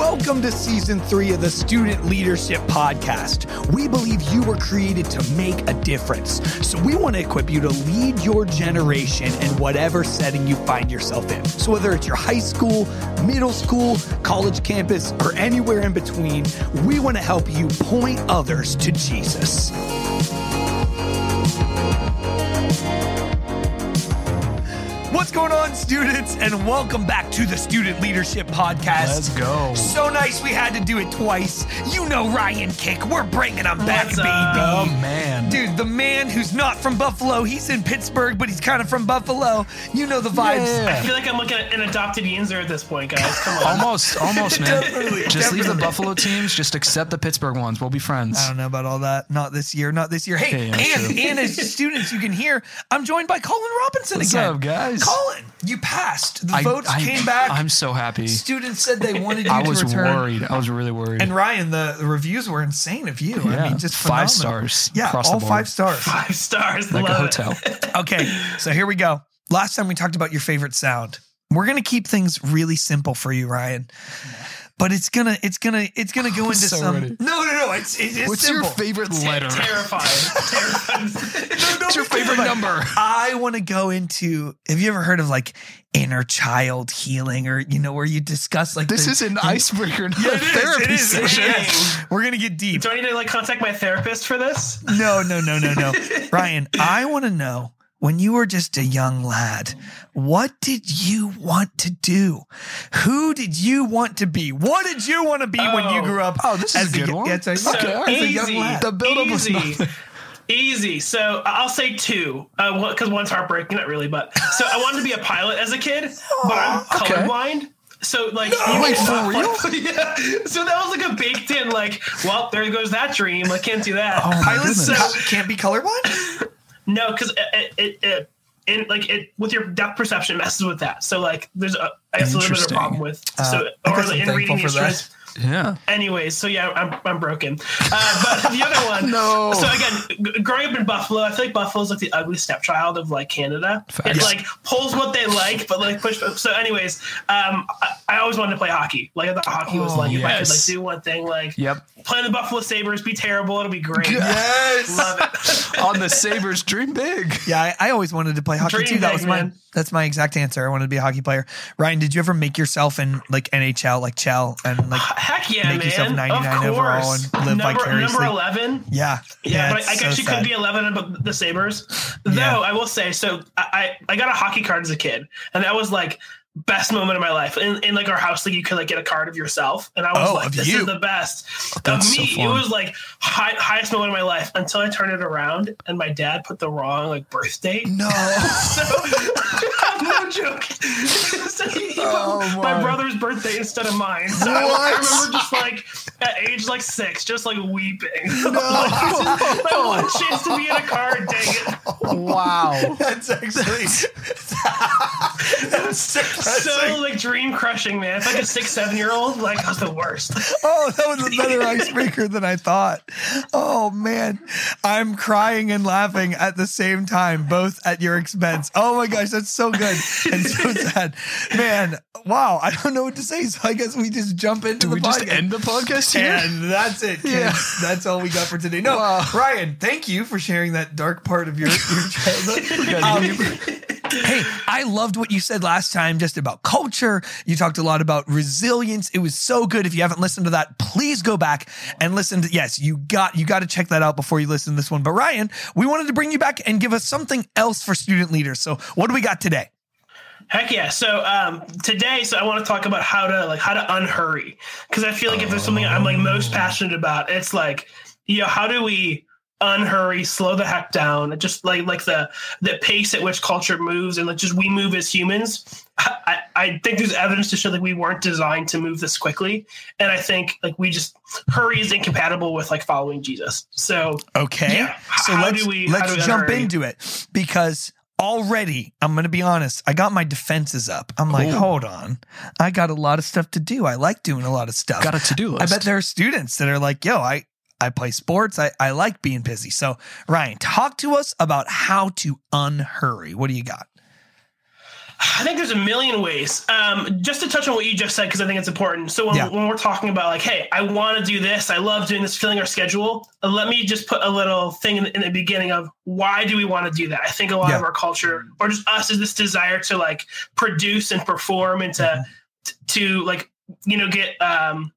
Welcome to season three of the Student Leadership Podcast. We believe you were created to make a difference. So we want to equip you to lead your generation in whatever setting you find yourself in. So whether it's your high school, middle school, college campus, or anywhere in between, we want to help you point others to Jesus. Going on, students? And welcome back to the Student Leadership Podcast. Let's go. So nice we had to do it twice. You know Ryan Kick. We're bringing him back, What's baby. up? Oh man. Dude, the man who's not from Buffalo, he's in Pittsburgh, but he's kind of from Buffalo. You know the vibes. Yeah. I feel like I'm looking at an adopted Yinzer at this point, guys. Come on. Almost, almost, man. Definitely, just leave the. Buffalo teams. Just accept the Pittsburgh ones. We'll be friends. I don't know about all that. Not this year. Not this year. Hey, Okay, yeah, and, and as students, you can hear, I'm joined by Colin Robinson What's again. up, guys? Colin, you passed. The I- votes I- came back. I'm so happy. Students said they wanted you I to was return. worried. I was really worried. And Ryan, the, the reviews were insane of you. I mean, just five stars Yeah, across the all board. five stars. Five stars. like a Love it. hotel. Okay, so here we go. Last time we talked about your favorite sound. We're gonna keep things really simple for you, Ryan. But it's gonna, it's gonna, it's gonna go I'm into so some. ready. No, no, no. It's, it's, it's What's simple. your favorite letter? Terrifying. Terrifying. What's your favorite number? I want to go into. Have you ever heard of like inner child healing, or you know, where you discuss like This the- is an icebreaker, not Yeah, a it is, therapy it is, it is. session. We're gonna get deep. Do I need to like contact my therapist for this? No, no, no, no, no. Ryan, I want to know when you were just a young lad, what did you want to do? Who did you want to be? What did you want to be when you Oh. grew up? Oh, this is as a good y- one. yeah, a- So Okay, all right. as a young easy. The buildup was easy. nothing. Easy. So I'll say two, uh, because one's heartbreaking, not really, but so I wanted to be a pilot as a kid, but I'm oh, okay. colorblind. So like, you Wait, for real? yeah. So that was like a baked in, like, well, there goes that dream. I can't do that. Oh my Pilots goodness. co- can't be colorblind. No, because it, it, it, it, like it with your depth perception messes with that. So like, there's a I guess a little bit of a problem with Uh, so I or guess like, I'm in reading thankful the for that. instruments. Yeah. Anyways, so yeah, I'm I'm broken. Uh, but the other one, No. So again, g- growing up in Buffalo, I feel like Buffalo's like the ugly stepchild of like Canada. Facts. It like pulls what they like, but like push. So, anyways, um, I, I always wanted to play hockey. Like I thought hockey was Oh, like if I could like do one thing, like Yep. play the Buffalo Sabres, be terrible, it'll be great. Yes. Love it. On the Sabres, dream big. Yeah, I, I always wanted to play hockey Dream too. That was my man. That's my exact answer. I wanted to be a hockey player. Ryan, did you ever make yourself in like NHL, like Chell, and like Heck yeah, Make man! yourself 99 of course. overall and live number, vicariously. Number eleven. yeah, Yeah, but it's I, guess so actually sad. could be 11 about the Sabres. Though Yeah. I will say, so I, I I got a hockey card as a kid, and that was like best moment of my life. In, in like our house league, you could like get a card of yourself, and I was Oh, like, this you. is the best. Oh, that's of so me, it was like high, highest moment of my life until I turned it around, and my dad put the wrong like birth date. No. So, no joke. so he, he Oh, my. my. brother's birthday instead of mine. So I, I remember just like at age like six, just like weeping. like, this is my one chance to be in a car. Dang it! Wow. That's actually that's so, So like dream crushing, man. It's like a six, seven year old. Like that was the worst. Oh, that was a better icebreaker than I thought. Oh man, I'm crying and laughing at the same time, both at your expense. Oh my gosh, that's so good and so sad, man. Wow, I don't know what to say, so I guess we just jump into Do the we just podcast. end the podcast here? And that's it. kids. Yeah. That's all we got for today. No, Wow. Ryan, thank you for sharing that dark part of your, your childhood. Um, hey, I loved what you said last time just about culture. You talked a lot about resilience. It was so good. If you haven't listened to that, please go back and listen to yes, you got you got to check that out before you listen to this one. But Ryan, we wanted to bring you back and give us something else for student leaders. So what do we got today? Heck yeah! So um, today, so I want to talk about how to like how to unhurry because I feel like if there's something I'm like most passionate about, it's like you know how do we unhurry, slow the heck down, just like like the the pace at which culture moves and like just we move as humans. I, I I think there's evidence to show that we weren't designed to move this quickly, and I think like we just hurry is incompatible with like following Jesus. So Okay. Yeah. So How let's do we- let's do we jump unhurry? into it because already I'm going to be honest, I got my defenses up. I'm like, Ooh. "Hold on. I got a lot of stuff to do. I like doing a lot of stuff." Got a to do list. I bet there are students that are like, "Yo, I I play sports. I I like being busy." So, Ryan, talk to us about how to unhurry. What do you got? I think there's a million ways. Um, just to touch on what you just said, because I think it's important. So when, Yeah. when we're talking about like, hey, I want to do this, I love doing this, filling our schedule. uh, Let me just put a little thing in, in the beginning of why do we want to do that? I think a lot Yeah. of our culture, or just us, is this desire to like produce and perform and to Mm-hmm. to like you know get um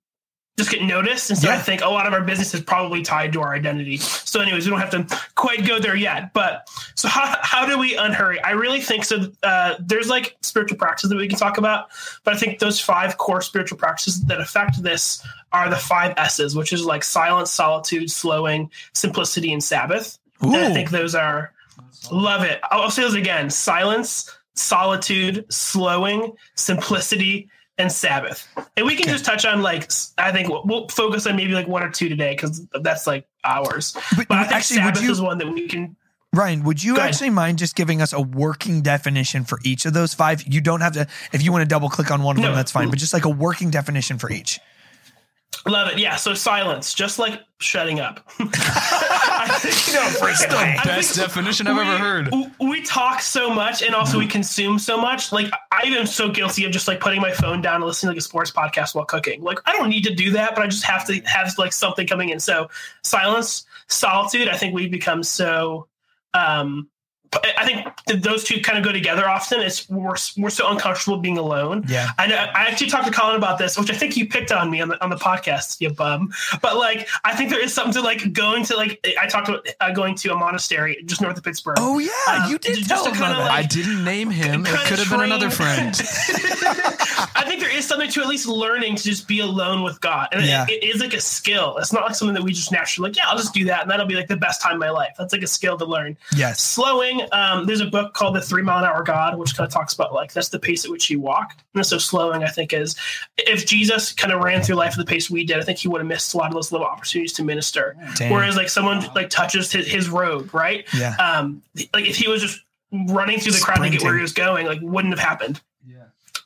just get noticed. And so Yeah. I think a lot of our business is probably tied to our identity. So, anyways, we don't have to quite go there yet. But so, how, how do we unhurry? I really think so. Uh, there's like spiritual practices that we can talk about, but I think those five core spiritual practices that affect this are the five S's, which is like silence, solitude, slowing, simplicity, and Sabbath. And I think those are love it. I'll I'll say those again: silence, solitude, slowing, simplicity, and Sabbath. And we can just touch on like I think we'll, we'll focus on maybe like one or two today because that's like hours. But, But I think actually, Sabbath you, is one that we can. Ryan, would you actually mind just giving us a working definition for each of those five? You don't have to, if you want to double click on one of them, that's fine, but just like a working definition for each. Love it. Yeah. So silence, just like shutting up. I think, Don't freak it away. I Best definition I've we, ever heard. We talk so much and also we consume so much. Like I am so guilty of just like putting my phone down and listening to like a sports podcast while cooking. Like I don't need to do that, but I just have to have like something coming in. So silence, solitude, I think we've become so um I think th- those two kind of go together often. It's we're, we're so uncomfortable being alone. Yeah. I know. I actually talked to Colin about this, which I think you picked on me on the on the podcast, you bum. But like, I think there is something to like going to like I talked about uh, going to a monastery just north of Pittsburgh. Oh, yeah. Um, you did just tell about that. I didn't name him. It could have been another friend. I think there is something to at least learning to just be alone with God, and it- it is like a skill. It's not like something that we just naturally like. Yeah, I'll just do that, and that'll be like the best time of my life. That's like a skill to learn. yes. Slowing. Um, there's a book called The Three Mile an Hour God, which kind of talks about like that's the pace at which you walk. And it's so slowing, I think, is if Jesus kind of ran through life at the pace we did, I think he would have missed a lot of those little opportunities to minister. Damn. Whereas like someone like touches his, his road, right? Yeah. Um, like if he was just running through the crowd to get where he was going, like wouldn't have happened.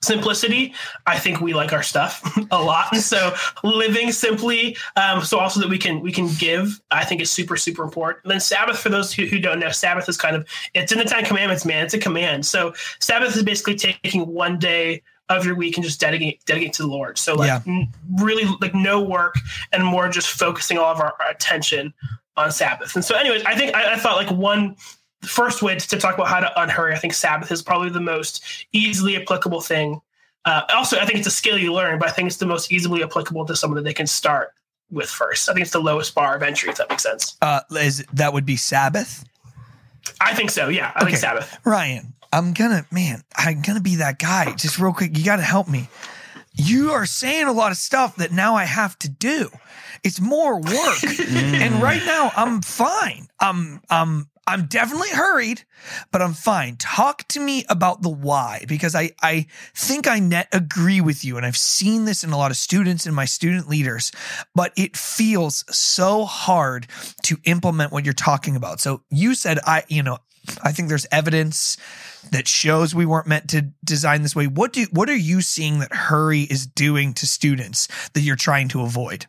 Simplicity, I think we like our stuff a lot, so living simply, um, so also that we can we can give, I think is super super important. And then Sabbath, for those who, who don't know, Sabbath is kind of it's in the Ten Commandments, man. It's a command. So Sabbath is basically taking one day of your week and just dedicate dedicate to the Lord. So like Yeah. n- really like no work and more just focusing all of our, our attention on Sabbath. And so, anyways, I think I, I thought like one first way to talk about how to unhurry. I think Sabbath is probably the most easily applicable thing. Uh, also, I think it's a skill you learn, but I think it's the most easily applicable to someone that they can start with first. I think it's the lowest bar of entry, if that makes sense. Uh, is that would be Sabbath? I think so. Yeah, I think Sabbath. Ryan, I'm gonna, man, I'm gonna be that guy. Just real quick, you gotta help me. You are saying a lot of stuff that now I have to do. It's more work. and right now I'm fine. I'm I'm I'm definitely hurried, but I'm fine. Talk to me about the why because I I think I net agree with you and I've seen this in a lot of students and my student leaders, but it feels so hard to implement what you're talking about. So you said I, you know, I think there's evidence that shows we weren't meant to design this way. What do what are you seeing that hurry is doing to students that you're trying to avoid?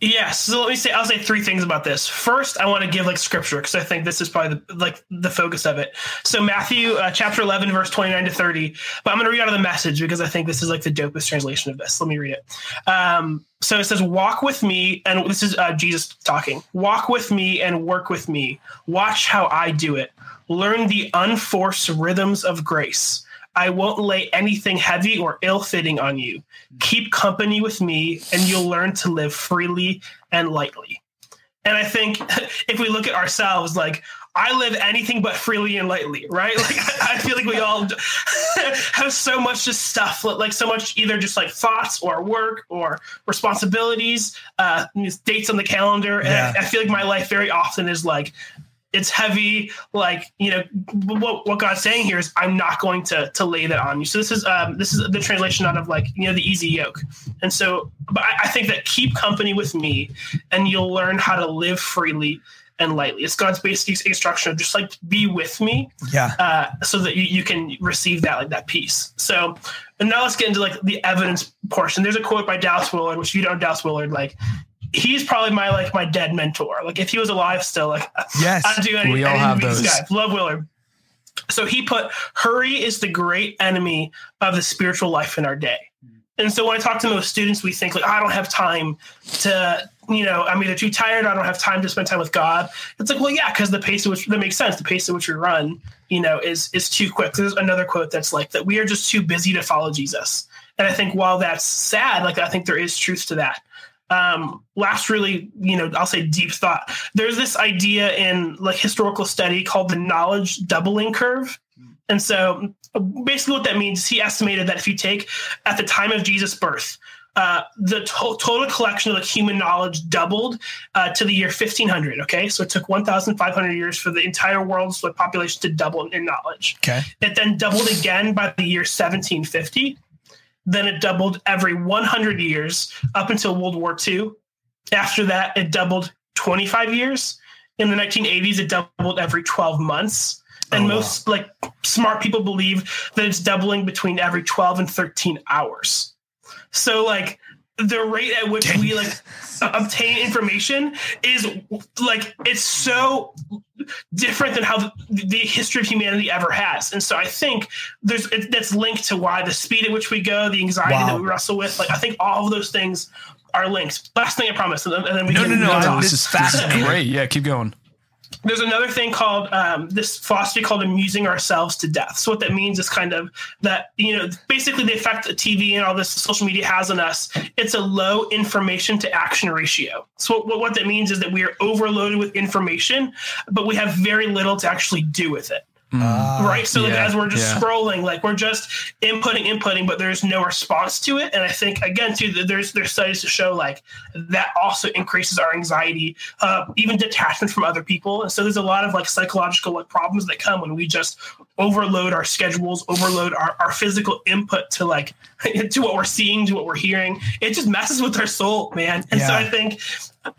Yes. So let me say, I'll say three things about this. First, I want to give like scripture because I think this is probably the, like the focus of it. So Matthew uh, chapter 11, verse 29 to 30, but I'm going to read out of the message because I think this is like the dopest translation of this. Let me read it. Um, so it says, walk with me. And this is uh, Jesus talking, walk with me and work with me. Watch how I do it. Learn the unforced rhythms of grace. I won't lay anything heavy or ill fitting on you. Keep company with me, and you'll learn to live freely and lightly. And I think if we look at ourselves, like, I live anything but freely and lightly, right? Like, I feel like we all have so much just stuff, like so much either just like thoughts or work or responsibilities, uh, dates on the calendar. And Yeah. I, I feel like my life very often is like, it's heavy like you know what, what god's saying here is i'm not going to to lay that on you so this is um this is the translation out of like you know the easy yoke and so but I, I think that keep company with me and you'll learn how to live freely and lightly it's god's basic instruction of just like be with me Yeah. uh, so that you, you can receive that like that peace. So and now let's get into like the evidence portion. There's a quote by Dallas Willard, which if you don't know Dallas Willard, like he's probably my like my dead mentor. Like if he was alive still, like Yes. I'd do any, We all have those. guy. Love Willard. So he put, hurry is the great enemy of the spiritual life in our day. And so when I talk to most students, we think like, I don't have time to, you know, I'm either too tired, I don't have time to spend time with God. It's like, well, yeah, because the pace at which that makes sense. The pace at which we run, you know, is is too quick. There's another quote that's like that we are just too busy to follow Jesus. And I think while that's sad, like I think there is truth to that. Um, last really, you know, I'll say deep thought. There's this idea in like historical study called the knowledge doubling curve. And so basically what that means is he estimated that if you take at the time of Jesus' birth, uh, the to- total collection of like human knowledge doubled uh, to the year 1500. Okay, so it took 1,500 years for the entire world's like, population to double in knowledge. Okay. It then doubled again by the year 1750. Then it doubled every 100 years up until World War II. After that, it doubled 25 years. In the 1980s, it doubled every 12 months. Oh, and Oh, wow. most like smart people believe that it's doubling between every 12 and 13 hours. So like the rate at which Dang. we like obtain information is like it's so different than how the, the history of humanity ever has. And so I think there's it, that's linked to why the speed at which we go, the anxiety Wow. that we wrestle with. Like I think all of those things are linked. Last thing I promise, and then, and then we No, can no, no, I- on. this is fascinating. great. Yeah, keep going. There's another thing called um, this philosophy called amusing ourselves to death. So what that means is kind of that you know basically the effect that TV and all this social media has on us. It's a low information to action ratio. So what, what that means is that we are overloaded with information, but we have very little to actually do with it. Ah, right? So like yeah, as we're just yeah. scrolling, like we're just inputting, inputting, but there's no response to it. And I think again, too, there's there's studies to show like that also increases our anxiety, uh, even detachment from other people. And so there's a lot of like psychological like problems that come when we just overload our schedules, overload our, our physical input to like to what we're seeing, to what we're hearing. It just messes with our soul, man. And so I think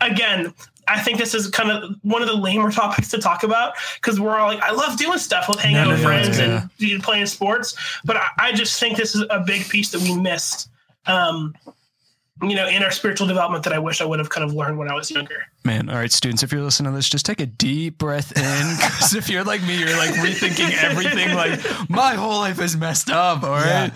again, I think this is kind of one of the lamer topics to talk about because we're all like, I love doing stuff, love hanging No, out no, with no, friends and you know, playing sports. But I, I just think this is a big piece that we missed, um, you know, in our spiritual development that I wish I would have kind of learned when I was younger. Man, all right, students, if you're listening to this, just take a deep breath in. Because if you're like me, you're like rethinking everything. Like my whole life is messed up. All right,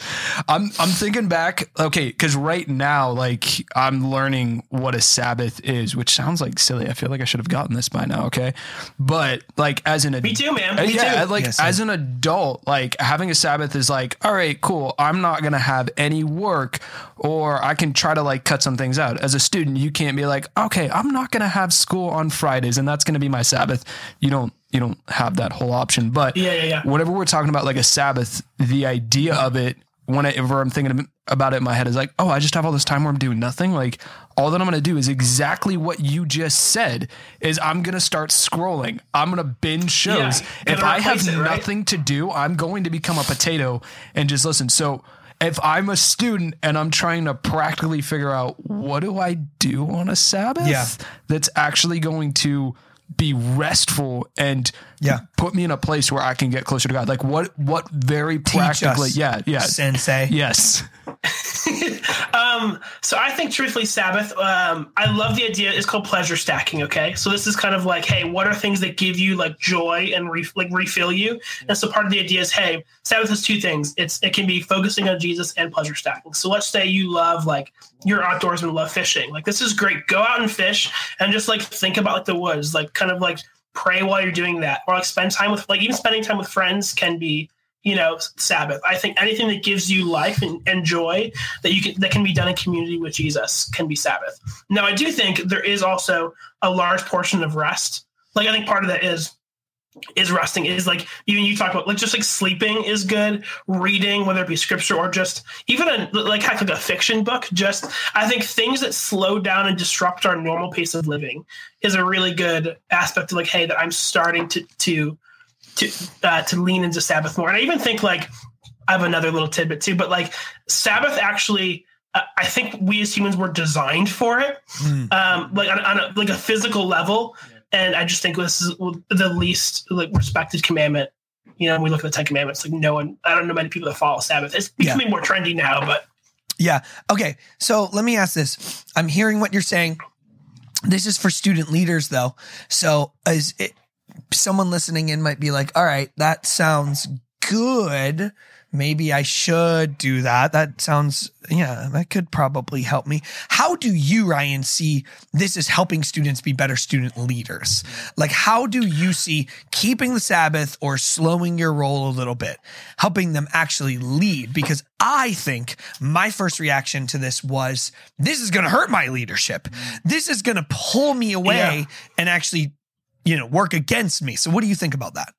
I'm I'm thinking back. Okay, because right now, like I'm learning what a Sabbath is, which sounds like silly. I feel like I should have gotten this by now. Okay, but like as an Me too, man. uh, Me yeah, too. like Yeah, as an adult, like having a Sabbath is like, all right, cool. I'm not gonna have any work, or I can try to like cut some things out. As a student, you can't be like, okay, I'm not gonna have school on Fridays, and that's gonna be my Sabbath. You don't you don't have that whole option. But Yeah, yeah, yeah. whenever we're talking about like a Sabbath, the idea of it, whenever I'm thinking about it in my head, is like, oh, I just have all this time where I'm doing nothing. Like all that I'm gonna do is exactly what you just said. Is I'm gonna start scrolling. I'm gonna binge shows. Yeah, if I have it, right? nothing to do, I'm going to become a potato and just listen. So if I'm a student and I'm trying to practically figure out what do I do on a Sabbath Yeah. that's actually going to be restful and Yeah. put me in a place where I can get closer to God. Like what what very Teach practically us, yeah, yeah. Sensei. Yes. Um, so I think truthfully, Sabbath. Um, I love the idea. It's called pleasure stacking. Okay, so this is kind of like, hey, what are things that give you like joy and re- like refill you? And so part of the idea is, hey, Sabbath is two things. It's it can be focusing on Jesus and pleasure stacking. So let's say you love like you're outdoorsman, love fishing. Like this is great. Go out and fish and just like think about like the woods. Like kind of like pray while you're doing that, or like spend time with like even spending time with friends can be you know sabbath. I think anything that gives you life and, and joy that you can that can be done in community with jesus can be sabbath. Now i do think there is also a large portion of rest. Like i think part of that is is resting is like even you talk about like just like sleeping is good. Reading whether it be scripture or just even a like heck like a fiction book just i think things that slow down and disrupt our normal pace of living is a really good aspect of like hey that i'm starting to to to uh, to lean into Sabbath more. And I even think like I have another little tidbit too, but like Sabbath actually. Uh, I think we as humans were designed for it, Mm. um, like on, on a, like a physical level, and I just think this is the least like respected commandment. You know, when we look at the Ten Commandments, like no one, I don't know many people that follow Sabbath. It's Yeah. becoming more trendy now, but Yeah. Okay. So let me ask this. I'm hearing what you're saying. This is for student leaders, though. So is it someone listening in might be like, all right, that sounds good. Maybe I should do that. That sounds, yeah, that could probably help me. How do you, Ryan, see this is helping students be better student leaders? Like, how do you see keeping the Sabbath or slowing your roll a little bit, helping them actually lead? Because I think my first reaction to this was this is going to hurt my leadership. This is going to pull me away Yeah. and actually, you know, work against me. So, what do you think about that?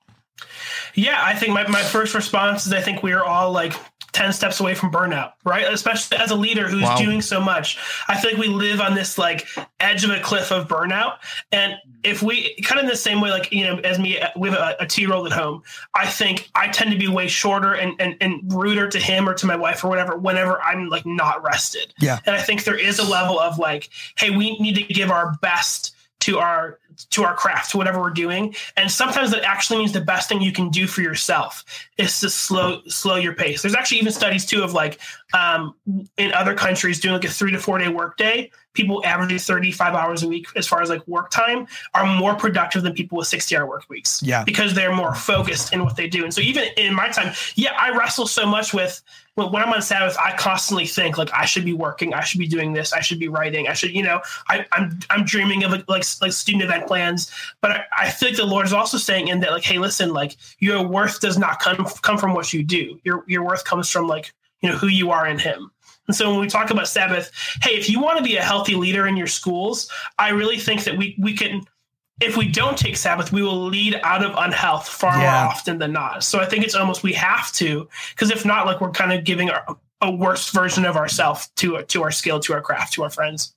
Yeah, I think my, my first response is I think we are all like 10 steps away from burnout, right? Especially as a leader who's Wow. doing so much. I feel like we live on this like edge of a cliff of burnout. And if we kind of in the same way, like, you know, as me, uh, we have a, a two year old at home, I think I tend to be way shorter and, and, and ruder to him or to my wife or whatever, whenever I'm like not rested. Yeah. And I think there is a level of like, hey, we need to give our best to our to our craft to whatever we're doing. And sometimes that actually means the best thing you can do for yourself is to slow slow your pace. There's actually even studies too of like um, in other countries doing like a three to four day work day people averaging 35 hours a week as far as like work time are more productive than people with 60 hour work weeks Yeah. because they're more focused in what they do and so even in my time yeah i wrestle so much with when when I'm on Sabbath, I constantly think like I should be working, I should be doing this, I should be writing, I should, you know, I, I'm I'm dreaming of like like, like student event plans. But I, I feel like the Lord is also saying in that like, hey, listen, like your worth does not come come from what you do. Your your worth comes from like you know who you are in Him. And so when we talk about Sabbath, hey, if you want to be a healthy leader in your schools, I really think that we we can if we don't take Sabbath, we will lead out of unhealth far Yeah. more often than not. So I think it's almost we have to, because if not, like we're kind of giving our, a worse version of ourselves to to our skill, to our craft, to our friends.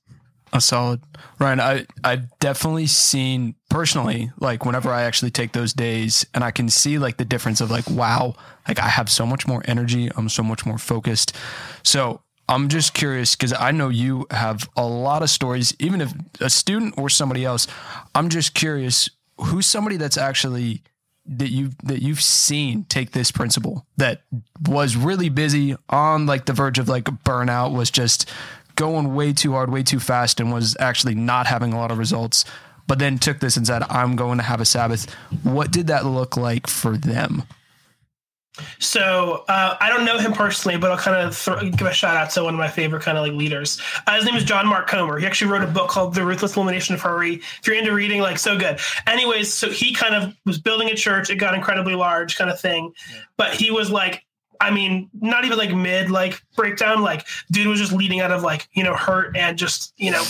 A solid. Ryan, I I've definitely seen personally, like whenever I actually take those days and I can see like the difference of like, wow, like I have so much more energy. I'm so much more focused. So I'm just curious because I know you have a lot of stories, even if a student or somebody else, I'm just curious who's somebody that's actually that you that you've seen take this principle that was really busy on like the verge of like burnout was just going way too hard way too fast and was actually not having a lot of results but then took this and said i'm going to have a sabbath what did that look like for them So uh, I don't know him personally, but I'll kind of throw, give a shout out to one of my favorite kind of like leaders. Uh, his name is John Mark Comer. He actually wrote a book called The Ruthless Elimination of Hurry. If you're into reading, like so good. Anyways, so he kind of was building a church. It got incredibly large, kind of thing. But he was like, I mean, not even like mid like breakdown. Like dude was just leading out of like you know hurt and just you know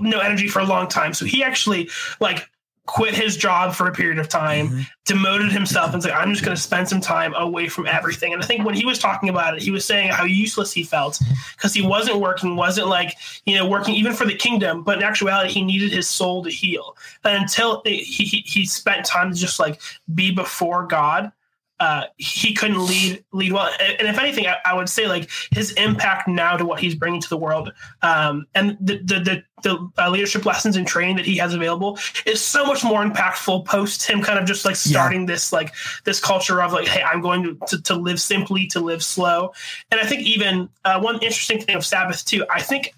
no energy for a long time. So he actually like quit his job for a period of time mm-hmm. demoted himself and said, I'm just going to spend some time away from everything. And I think when he was talking about it, he was saying how useless he felt mm-hmm. because he wasn't working, wasn't like, you know, working even for the kingdom, but in actuality, he needed his soul to heal. And until he, he, he spent time to just like be before God, uh, he couldn't lead lead well. And if anything, I, I would say like his impact now to what he's bringing to the world, um, and the the the, the uh, leadership lessons and training that he has available is so much more impactful post him kind of just like starting this like this culture of like, hey, I'm going to, to to live simply, to live slow. And I think even uh, one interesting thing of Sabbath too, I think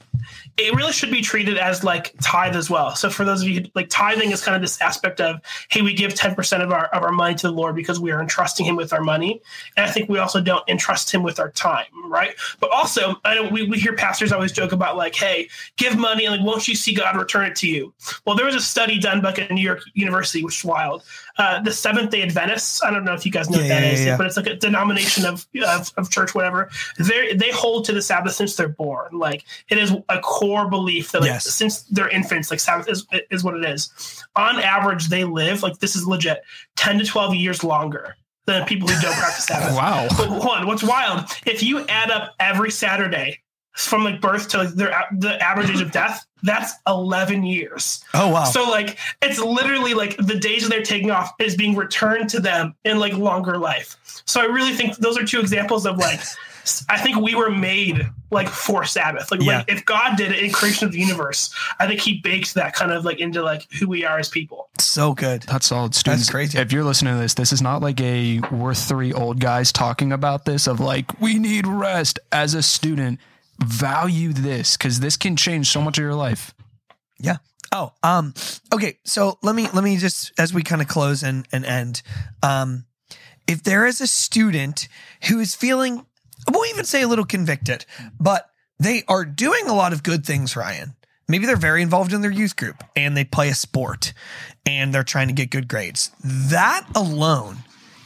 it really should be treated as like tithe as well. So for those of you like tithing is kind of this aspect of hey, we give ten percent of our of our money to the Lord because we are entrusting Him with our money, and I think we also don't entrust Him with our time, right? But also, I know we, we hear pastors always joke about like, hey, give money and like, won't you see God return it to you? Well, there was a study done back at New York University, which is wild. Uh, the Seventh Day Adventists. I don't know if you guys know what Yeah, that yeah, is, yeah. but it's like a denomination of, of of church, whatever. They they hold to the Sabbath since they're born. Like it is a core belief that like Yes. since they're infants, like Sabbath is is what it is. On average, they live like this is legit ten to twelve years longer than people who don't practice Sabbath. wow But one, what's wild? If you add up every Saturday from like birth to like their the average age of death, that's eleven years. Oh wow. So like it's literally like the days that they're taking off is being returned to them in like longer life. So I really think those are two examples of like I think we were made like for Sabbath. Like, Yeah. like if God did it in creation of the universe, I think He baked that kind of like into like who we are as people. so good. That's solid, students. crazy. If you're listening to this, this is not like a we're three old guys talking about this of like we need rest. As a student, value this because this can change so much of your life. Yeah. Oh, um, okay. So let me let me just as we kind of close and and end. Um, if there is a student who is feeling, we'll even say a little convicted, but they are doing a lot of good things, Ryan. Maybe they're very involved in their youth group and they play a sport and they're trying to get good grades. That alone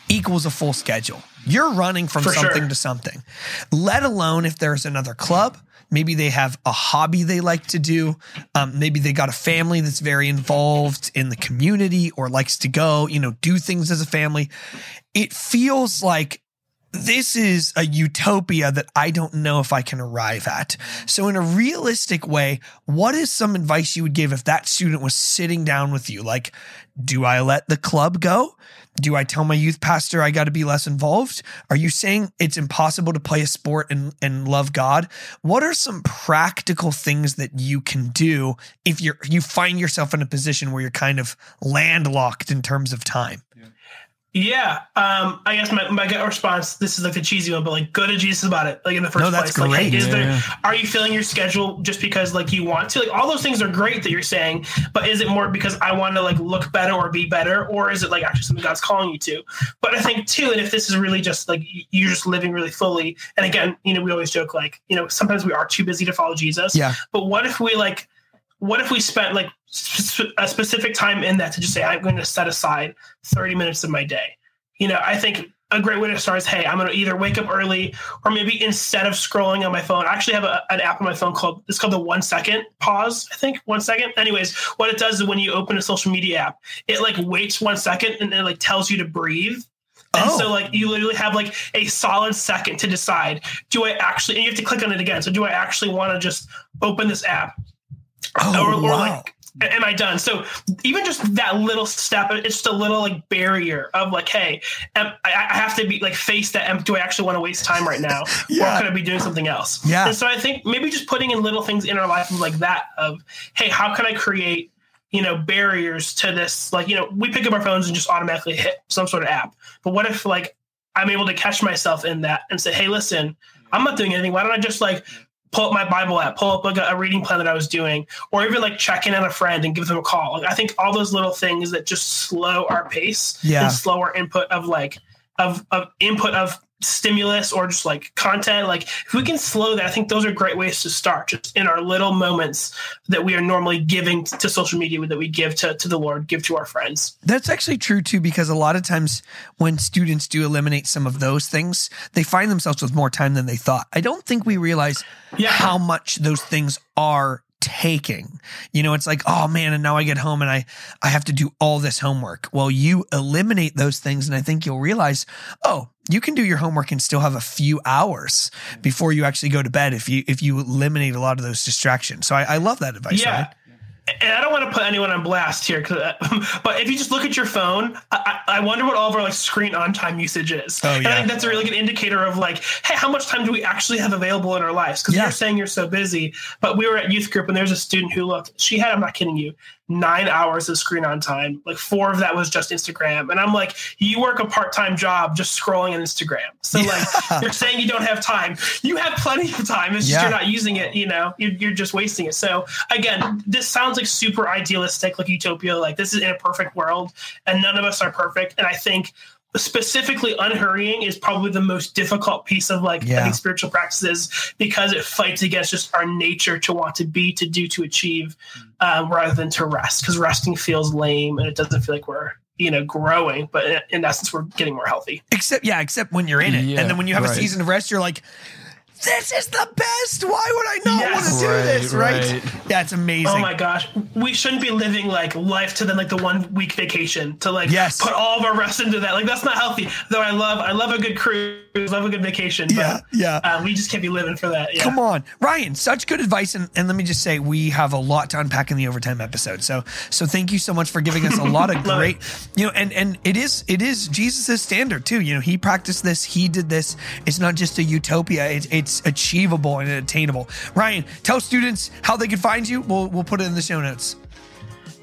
equals a full schedule. You're running from For something sure. to something, let alone if there's another club. Maybe they have a hobby they like to do. Um, maybe they got a family that's very involved in the community or likes to go, you know, do things as a family. It feels like this is a utopia that I don't know if I can arrive at. So, in a realistic way, what is some advice you would give if that student was sitting down with you? Like, do I let the club go? Do I tell my youth pastor I got to be less involved? Are you saying it's impossible to play a sport and, and love God? What are some practical things that you can do if you're you find yourself in a position where you're kind of landlocked in terms of time? Yeah, um, I guess my, my gut response. This is like the cheesy one, but like go to Jesus about it. Like in the first No, place, like hey, is Yeah, there? yeah. Are you filling your schedule just because like you want to? Like all those things are great that you're saying, but is it more because I want to like look better or be better, or is it like actually something God's calling you to? But I think too, and if this is really just like you're just living really fully, and again, you know, we always joke like you know sometimes we are too busy to follow Jesus. Yeah. But what if we like? What if we spent like sp- a specific time in that to just say I'm going to set aside 30 minutes of my day? you know, I think a great way to start is, hey, I'm going to either wake up early or maybe instead of scrolling on my phone, I actually have a, an app on my phone called, it's called the one second pause, I think, one second. Anyways, what it does is when you open a social media app, it like waits one second and it like tells you to breathe. And Oh. so like you literally have like a solid second to decide, do I actually, and you have to click on it again. So do I actually want to just open this app Oh, or, or wow. like am i done so even just that little step it's just a little like barrier of like hey I, I have to be like face that do i actually want to waste time right now Yeah. or could i be doing something else Yeah. and so i think maybe just putting in little things in our life like that of hey how can i create you know barriers to this like you know we pick up our phones and just automatically hit some sort of app but what if like i'm able to catch myself in that and say hey listen i'm not doing anything why don't i just like pull up my bible app pull up like a, reading plan that i was doing or even like check in on a friend and give them a call like i think all those little things that just slow our pace Yeah. and slow our input of like of of input of stimulus or just like content like if we can slow that i think those are great ways to start just in our little moments that we are normally giving to social media that we give to, to the lord give to our friends That's actually true too, because a lot of times when students do eliminate some of those things, they find themselves with more time than they thought. I don't think we realize Yeah. how much those things are taking. You know, it's like, oh man, and now I get home and I I have to do all this homework. Well, you eliminate those things and I think you'll realize, oh, you can do your homework and still have a few hours before you actually go to bed if you if you eliminate a lot of those distractions. So I, I love that advice. yeah Ryan. And I don't want to put anyone on blast here, 'cause, uh, but if you just look at your phone, I, I wonder what all of our like screen on time usage is. Oh, And I think that's a really good indicator of like, hey, how much time do we actually have available in our lives? Because Yeah. you're saying you're so busy, but we were at youth group and there's a student who looked. She had, I'm not kidding you, nine hours of screen on time. Like four of that was just Instagram, and I'm like, you work a part time job just scrolling on Instagram. So Yeah. like, you're saying you don't have time. You have plenty of time. It's just Yeah. you're not using it. You know, you're, you're just wasting it. So again, this sounds like super idealistic, like utopia. Like this is in a perfect world, and none of us are perfect. And I think specifically unhurrying is probably the most difficult piece of like Yeah. I think spiritual practices because it fights against just our nature to want to be, to do, to achieve, um, rather than to rest. Because resting feels lame and it doesn't feel like we're you know growing, but in, in essence we're getting more healthy. Except, yeah, except when you're in it. Yeah, and then when you have a season of rest, you're like, this is the best. Why would I not Yes. want to do Right, this? Right? right. Yeah, it's amazing. Oh my gosh, we shouldn't be living like life to then like the one week vacation to like Yes. put all of our rest into that. Like that's not healthy. Though I love I love a good cruise, love a good vacation. Yeah, but, yeah. Um, we just can't be living for that. Yeah. Come on, Ryan, such good advice. And, and let me just say, we have a lot to unpack in the overtime episode. So, so thank you so much for giving us a lot of great, you know, and, and it is, it is Jesus's standard too. You know, he practiced this, he did this. It's not just a utopia. It's, it's achievable and attainable. Ryan, tell students how they can find you. We'll, we'll put it in the show notes.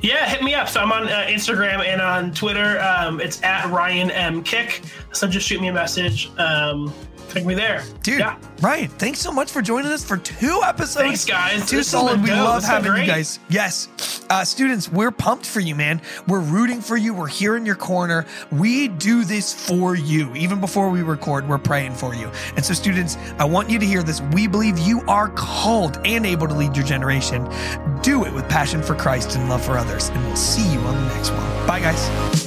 Yeah, hit me up. So I'm on uh, Instagram and on Twitter. Um, it's at Ryan M Kick. So just shoot me a message. Um, take me there. Dude, Yeah. Ryan, thanks so much for joining us for two episodes. Thanks, guys. Two solid. We dope. love This having you guys. Yes. Uh, students, we're pumped for you, man. We're rooting for you. We're here in your corner. We do this for you. Even before we record, we're praying for you. And so, students, I want you to hear this. We believe you are called and able to lead your generation. Do it with passion for Christ and love for others. And we'll see you on the next one. Bye, guys.